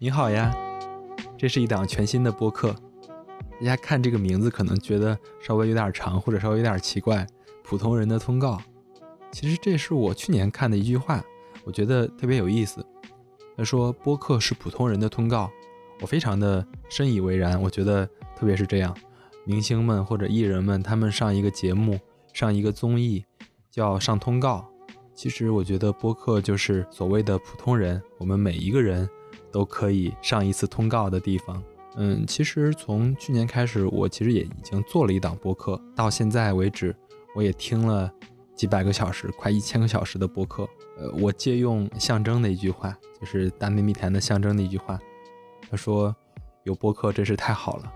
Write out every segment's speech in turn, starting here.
你好呀，这是一档全新的播客。大家看这个名字可能觉得稍微有点长，或者稍微有点奇怪。普通人的通告，其实这是我去年看的一句话，我觉得特别有意思。他说播客是普通人的通告，我非常的深以为然。我觉得特别是这样，明星们或者艺人们，他们上一个节目、上一个综艺，叫上通告。其实我觉得播客就是所谓的普通人，我们每一个人都可以上一次通告的地方。嗯，其实从去年开始，我其实也已经做了一档播客，到现在为止，我也听了几百个小时，快一千个小时的播客。呃，我借用象征的一句话，就是大内密谈的象征的一句话，他说：“有播客真是太好了。”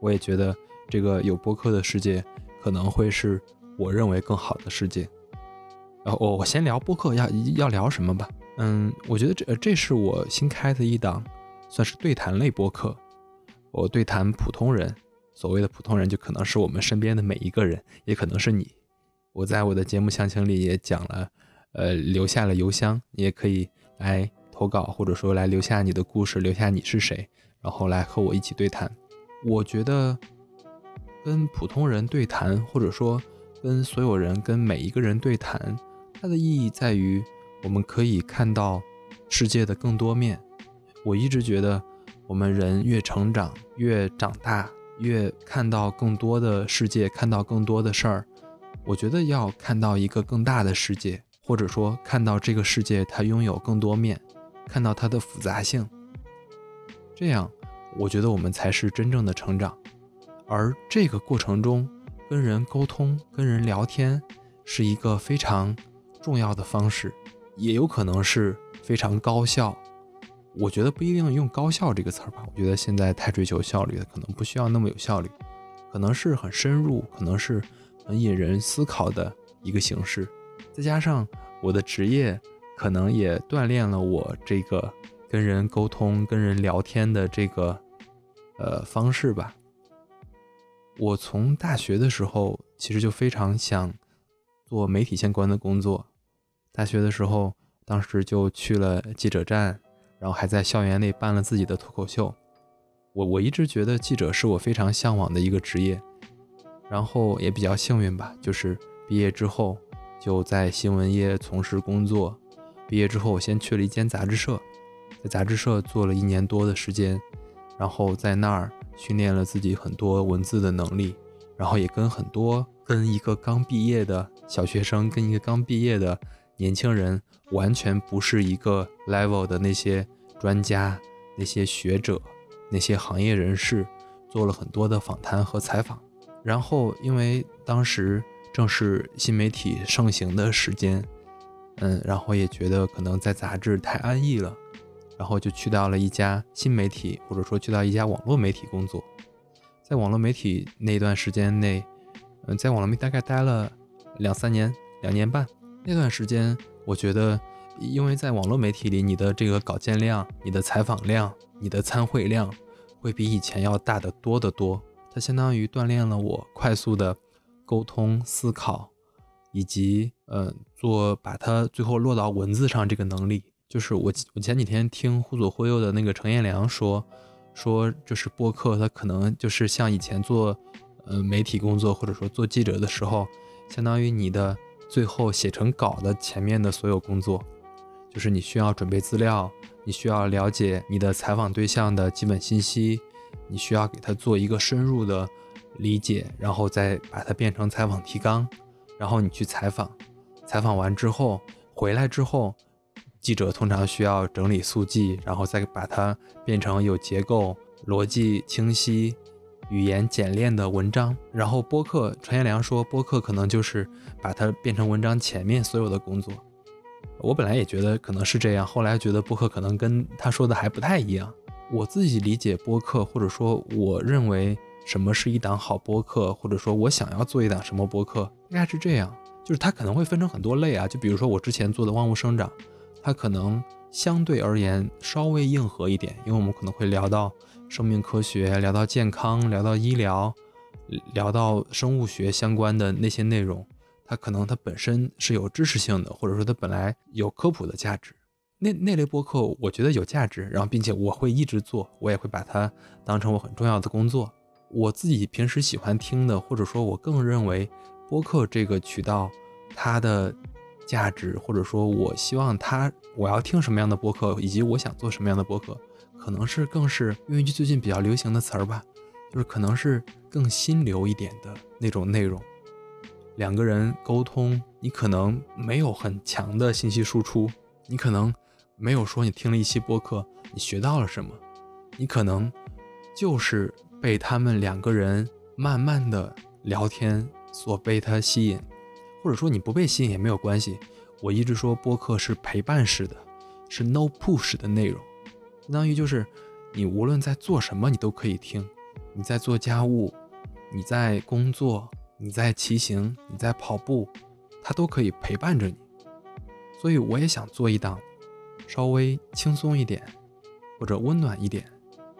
我也觉得这个有播客的世界可能会是我认为更好的世界。然后我我先聊播客要要聊什么吧？嗯，我觉得这这是我新开的一档，算是对谈类播客。我对谈普通人，所谓的普通人就可能是我们身边的每一个人，也可能是你。我在我的节目详情里也讲了，呃，留下了邮箱，你也可以来投稿，或者说来留下你的故事，留下你是谁，然后来和我一起对谈。我觉得跟普通人对谈，或者说跟所有人、跟每一个人对谈。它的意义在于，我们可以看到世界的更多面。我一直觉得，我们人越成长、越长大、越看到更多的世界，看到更多的事儿。我觉得要看到一个更大的世界，或者说看到这个世界它拥有更多面，看到它的复杂性。这样，我觉得我们才是真正的成长。而这个过程中，跟人沟通、跟人聊天，是一个非常。重要的方式，也有可能是非常高效。我觉得不一定用“高效”这个词儿吧。我觉得现在太追求效率了，可能不需要那么有效率，可能是很深入，可能是很引人思考的一个形式。再加上我的职业，可能也锻炼了我这个跟人沟通、跟人聊天的这个呃方式吧。我从大学的时候，其实就非常想做媒体相关的工作。大学的时候，当时就去了记者站，然后还在校园内办了自己的脱口秀。我我一直觉得记者是我非常向往的一个职业，然后也比较幸运吧，就是毕业之后就在新闻业从事工作。毕业之后，我先去了一间杂志社，在杂志社做了一年多的时间，然后在那儿训练了自己很多文字的能力，然后也跟很多跟一个刚毕业的小学生，跟一个刚毕业的。年轻人完全不是一个 level 的那些专家、那些学者、那些行业人士，做了很多的访谈和采访。然后，因为当时正是新媒体盛行的时间，嗯，然后也觉得可能在杂志太安逸了，然后就去到了一家新媒体，或者说去到一家网络媒体工作。在网络媒体那段时间内，嗯，在网络媒体大概待了两三年、两年半。那段时间，我觉得，因为在网络媒体里，你的这个稿件量、你的采访量、你的参会量，会比以前要大得多得多。它相当于锻炼了我快速的沟通、思考，以及呃做把它最后落到文字上这个能力。就是我我前几天听忽左忽右的那个程彦良说，说就是播客，它可能就是像以前做呃媒体工作或者说做记者的时候，相当于你的。最后写成稿的前面的所有工作，就是你需要准备资料，你需要了解你的采访对象的基本信息，你需要给他做一个深入的理解，然后再把它变成采访提纲，然后你去采访，采访完之后回来之后，记者通常需要整理速记，然后再把它变成有结构、逻辑清晰。语言简练的文章，然后播客，陈彦良说播客可能就是把它变成文章前面所有的工作。我本来也觉得可能是这样，后来觉得播客可能跟他说的还不太一样。我自己理解播客，或者说我认为什么是一档好播客，或者说我想要做一档什么播客，应该是这样，就是它可能会分成很多类啊。就比如说我之前做的万物生长，它可能相对而言稍微硬核一点，因为我们可能会聊到。生命科学聊到健康，聊到医疗，聊到生物学相关的那些内容，它可能它本身是有知识性的，或者说它本来有科普的价值。那那类播客我觉得有价值，然后并且我会一直做，我也会把它当成我很重要的工作。我自己平时喜欢听的，或者说我更认为播客这个渠道它的价值，或者说我希望它我要听什么样的播客，以及我想做什么样的播客，可能是更是用一句最近比较流行的词儿吧，就是可能是更心流一点的那种内容。两个人沟通，你可能没有很强的信息输出，你可能。没有说你听了一期播客，你学到了什么？你可能就是被他们两个人慢慢的聊天所被他吸引，或者说你不被吸引也没有关系。我一直说播客是陪伴式的，是 no push 的内容，相当于就是你无论在做什么，你都可以听。你在做家务，你在工作，你在骑行，你在跑步，它都可以陪伴着你。所以我也想做一档。稍微轻松一点，或者温暖一点，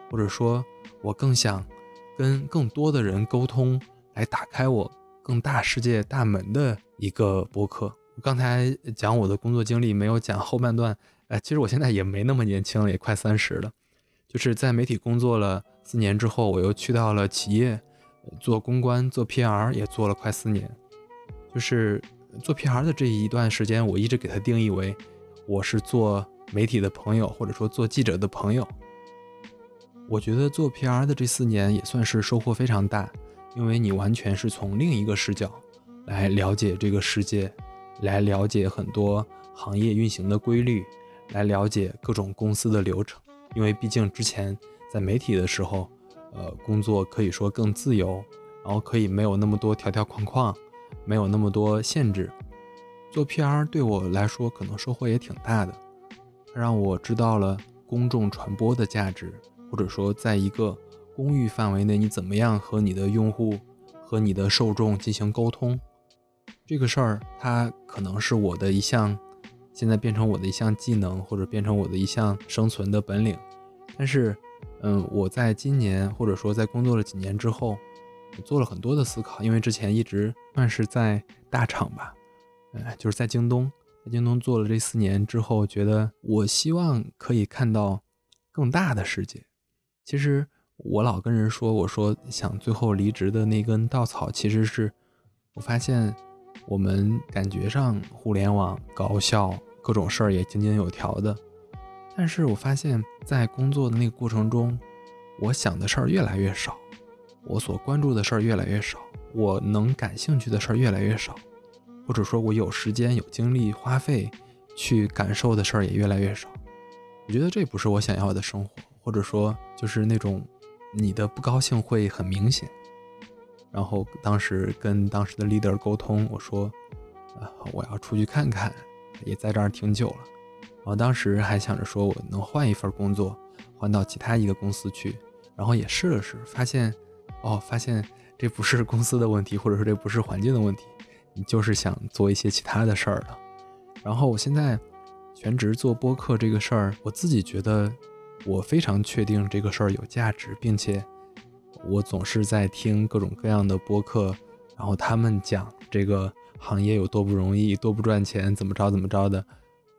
或者说，我更想跟更多的人沟通，来打开我更大世界大门的一个播客。我刚才讲我的工作经历，没有讲后半段。哎，其实我现在也没那么年轻了，也快三十了。就是在媒体工作了四年之后，我又去到了企业做公关、做 PR，也做了快四年。就是做 PR 的这一段时间，我一直给它定义为我是做。媒体的朋友，或者说做记者的朋友，我觉得做 PR 的这四年也算是收获非常大，因为你完全是从另一个视角来了解这个世界，来了解很多行业运行的规律，来了解各种公司的流程。因为毕竟之前在媒体的时候，呃，工作可以说更自由，然后可以没有那么多条条框框，没有那么多限制。做 PR 对我来说，可能收获也挺大的。让我知道了公众传播的价值，或者说，在一个公域范围内，你怎么样和你的用户、和你的受众进行沟通，这个事儿，它可能是我的一项，现在变成我的一项技能，或者变成我的一项生存的本领。但是，嗯，我在今年，或者说在工作了几年之后，我做了很多的思考，因为之前一直算是在大厂吧，呃，就是在京东。在京东做了这四年之后，觉得我希望可以看到更大的世界。其实我老跟人说，我说想最后离职的那根稻草，其实是我发现我们感觉上互联网高效，各种事儿也井井有条的。但是我发现，在工作的那个过程中，我想的事儿越来越少，我所关注的事儿越来越少，我能感兴趣的事儿越来越少。或者说，我有时间、有精力花费去感受的事儿也越来越少。我觉得这不是我想要的生活，或者说，就是那种你的不高兴会很明显。然后当时跟当时的 leader 沟通，我说：“啊，我要出去看看，也在这儿挺久了。”然后当时还想着说我能换一份工作，换到其他一个公司去。然后也试了试，发现，哦，发现这不是公司的问题，或者说这不是环境的问题。你就是想做一些其他的事儿了，然后我现在全职做播客这个事儿，我自己觉得我非常确定这个事儿有价值，并且我总是在听各种各样的播客，然后他们讲这个行业有多不容易，多不赚钱，怎么着怎么着的，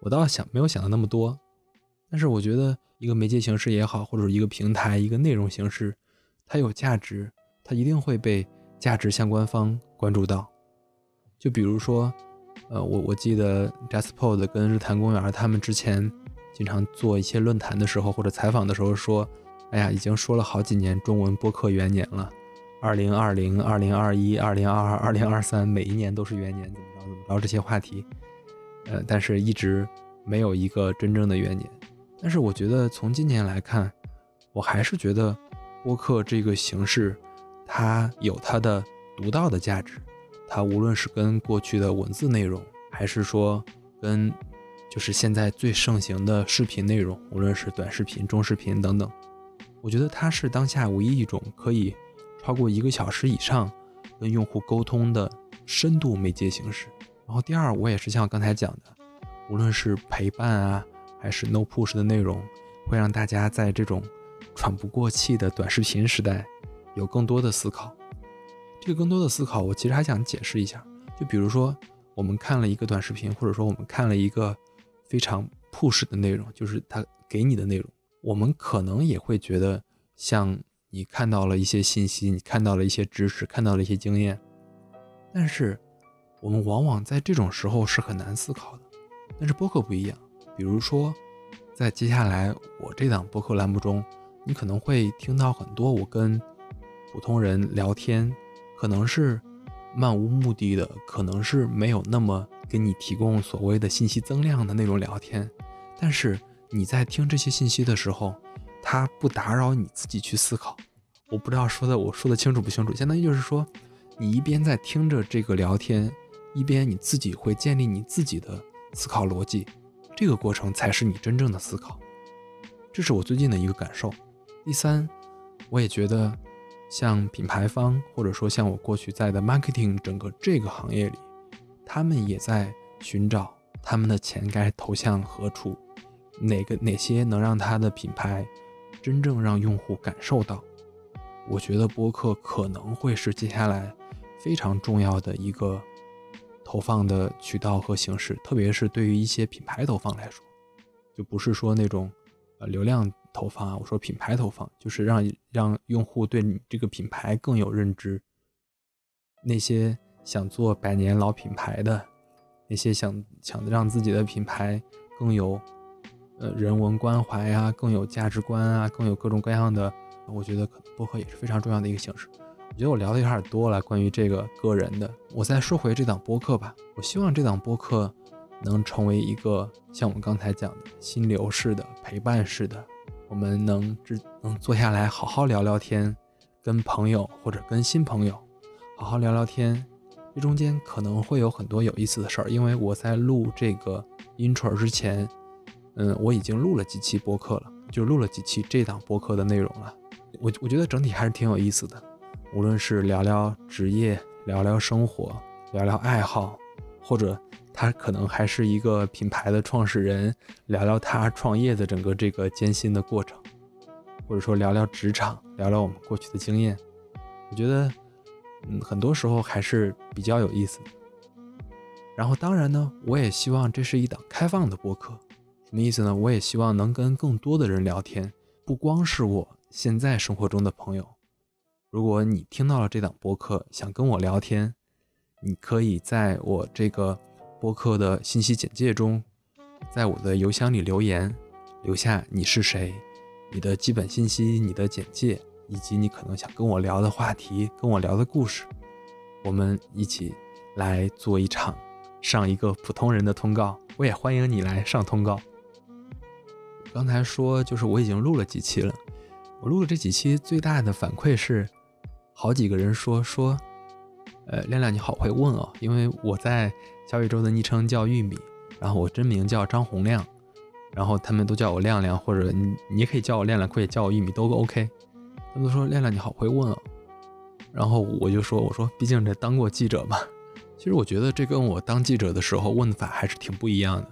我倒想没有想的那么多，但是我觉得一个媒介形式也好，或者一个平台、一个内容形式，它有价值，它一定会被价值相关方关注到。就比如说，呃，我我记得 JustPod 跟日坛公园他们之前经常做一些论坛的时候或者采访的时候说，哎呀，已经说了好几年中文播客元年了，二零二零、二零二一、二零二二、二零二三，每一年都是元年，怎么着怎么着这些话题，呃，但是一直没有一个真正的元年。但是我觉得从今年来看，我还是觉得播客这个形式，它有它的独到的价值。它无论是跟过去的文字内容，还是说跟就是现在最盛行的视频内容，无论是短视频、中视频等等，我觉得它是当下唯一一种可以超过一个小时以上跟用户沟通的深度媒介形式。然后第二，我也是像刚才讲的，无论是陪伴啊，还是 no push 的内容，会让大家在这种喘不过气的短视频时代有更多的思考。这个更多的思考，我其实还想解释一下。就比如说，我们看了一个短视频，或者说我们看了一个非常 push 的内容，就是他给你的内容，我们可能也会觉得像你看到了一些信息，你看到了一些知识，看到了一些经验，但是我们往往在这种时候是很难思考的。但是播客不一样，比如说在接下来我这档播客栏目中，你可能会听到很多我跟普通人聊天，可能是漫无目的的，可能是没有那么。给你提供所谓的信息增量的那种聊天，但是你在听这些信息的时候，它不打扰你自己去思考。我不知道说的我说的清楚不清楚，相当于就是说，你一边在听着这个聊天，一边你自己会建立你自己的思考逻辑，这个过程才是你真正的思考。这是我最近的一个感受。第三，我也觉得，像品牌方或者说像我过去在的 marketing 整个这个行业里。他们也在寻找他们的钱该投向何处，哪个哪些能让他的品牌真正让用户感受到？我觉得播客可能会是接下来非常重要的一个投放的渠道和形式，特别是对于一些品牌投放来说，就不是说那种呃流量投放啊，我说品牌投放，就是让让用户对你这个品牌更有认知，那些。想做百年老品牌的那些想想让自己的品牌更有呃人文关怀啊，更有价值观啊，更有各种各样的，我觉得可能播客也是非常重要的一个形式。我觉得我聊的有点多了，关于这个个人的，我再说回这档播客吧。我希望这档播客能成为一个像我们刚才讲的心流式的陪伴式的，我们能只能坐下来好好聊聊天，跟朋友或者跟新朋友好好聊聊天。这中间可能会有很多有意思的事儿，因为我在录这个 intro 之前，嗯，我已经录了几期播客了，就录了几期这档播客的内容了。我我觉得整体还是挺有意思的，无论是聊聊职业、聊聊生活、聊聊爱好，或者他可能还是一个品牌的创始人，聊聊他创业的整个这个艰辛的过程，或者说聊聊职场，聊聊我们过去的经验。我觉得。嗯，很多时候还是比较有意思的。然后，当然呢，我也希望这是一档开放的播客。什么意思呢？我也希望能跟更多的人聊天，不光是我现在生活中的朋友。如果你听到了这档播客，想跟我聊天，你可以在我这个播客的信息简介中，在我的邮箱里留言，留下你是谁，你的基本信息，你的简介。以及你可能想跟我聊的话题，跟我聊的故事，我们一起来做一场上一个普通人的通告。我也欢迎你来上通告。刚才说就是我已经录了几期了，我录了这几期最大的反馈是，好几个人说说，呃，亮亮你好会问哦，因为我在小宇宙的昵称叫玉米，然后我真名叫张洪亮，然后他们都叫我亮亮，或者你你可以叫我亮亮，可以叫我玉米都 OK。他们说亮亮你好会问哦，然后我就说我说毕竟这当过记者嘛，其实我觉得这跟我当记者的时候问法还是挺不一样的。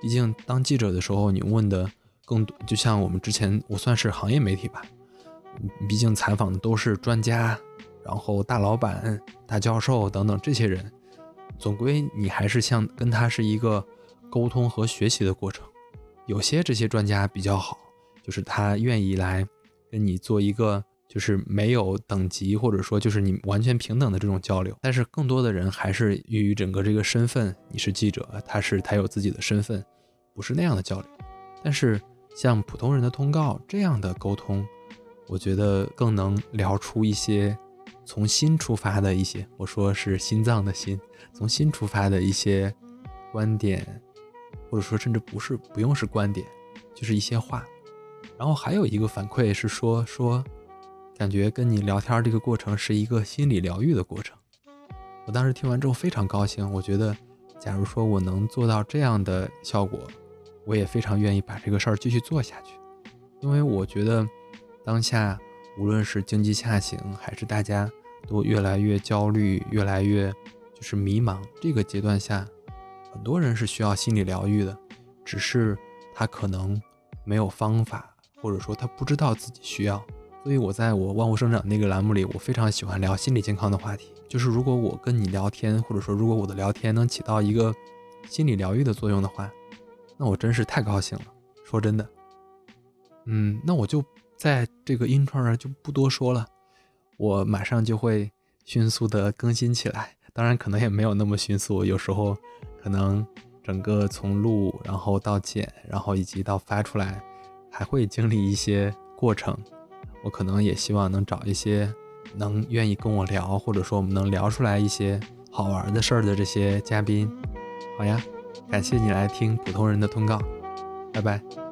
毕竟当记者的时候你问的更多，就像我们之前我算是行业媒体吧，毕竟采访的都是专家，然后大老板、大教授等等这些人，总归你还是像跟他是一个沟通和学习的过程。有些这些专家比较好，就是他愿意来。跟你做一个就是没有等级，或者说就是你完全平等的这种交流，但是更多的人还是与整个这个身份，你是记者，他是他有自己的身份，不是那样的交流。但是像普通人的通告这样的沟通，我觉得更能聊出一些从心出发的一些，我说是心脏的心，从心出发的一些观点，或者说甚至不是不用是观点，就是一些话。然后还有一个反馈是说说，感觉跟你聊天这个过程是一个心理疗愈的过程。我当时听完之后非常高兴，我觉得，假如说我能做到这样的效果，我也非常愿意把这个事儿继续做下去。因为我觉得，当下无论是经济下行，还是大家都越来越焦虑、越来越就是迷茫这个阶段下，很多人是需要心理疗愈的，只是他可能没有方法。或者说他不知道自己需要，所以我在我万物生长那个栏目里，我非常喜欢聊心理健康的话题。就是如果我跟你聊天，或者说如果我的聊天能起到一个心理疗愈的作用的话，那我真是太高兴了。说真的，嗯，那我就在这个音创上就不多说了，我马上就会迅速的更新起来。当然，可能也没有那么迅速，有时候可能整个从录，然后到剪，然后以及到发出来，还会经历一些过程。我可能也希望能找一些能愿意跟我聊，或者说我们能聊出来一些好玩的事儿的这些嘉宾。好呀，感谢你来听普通人的通告，拜拜。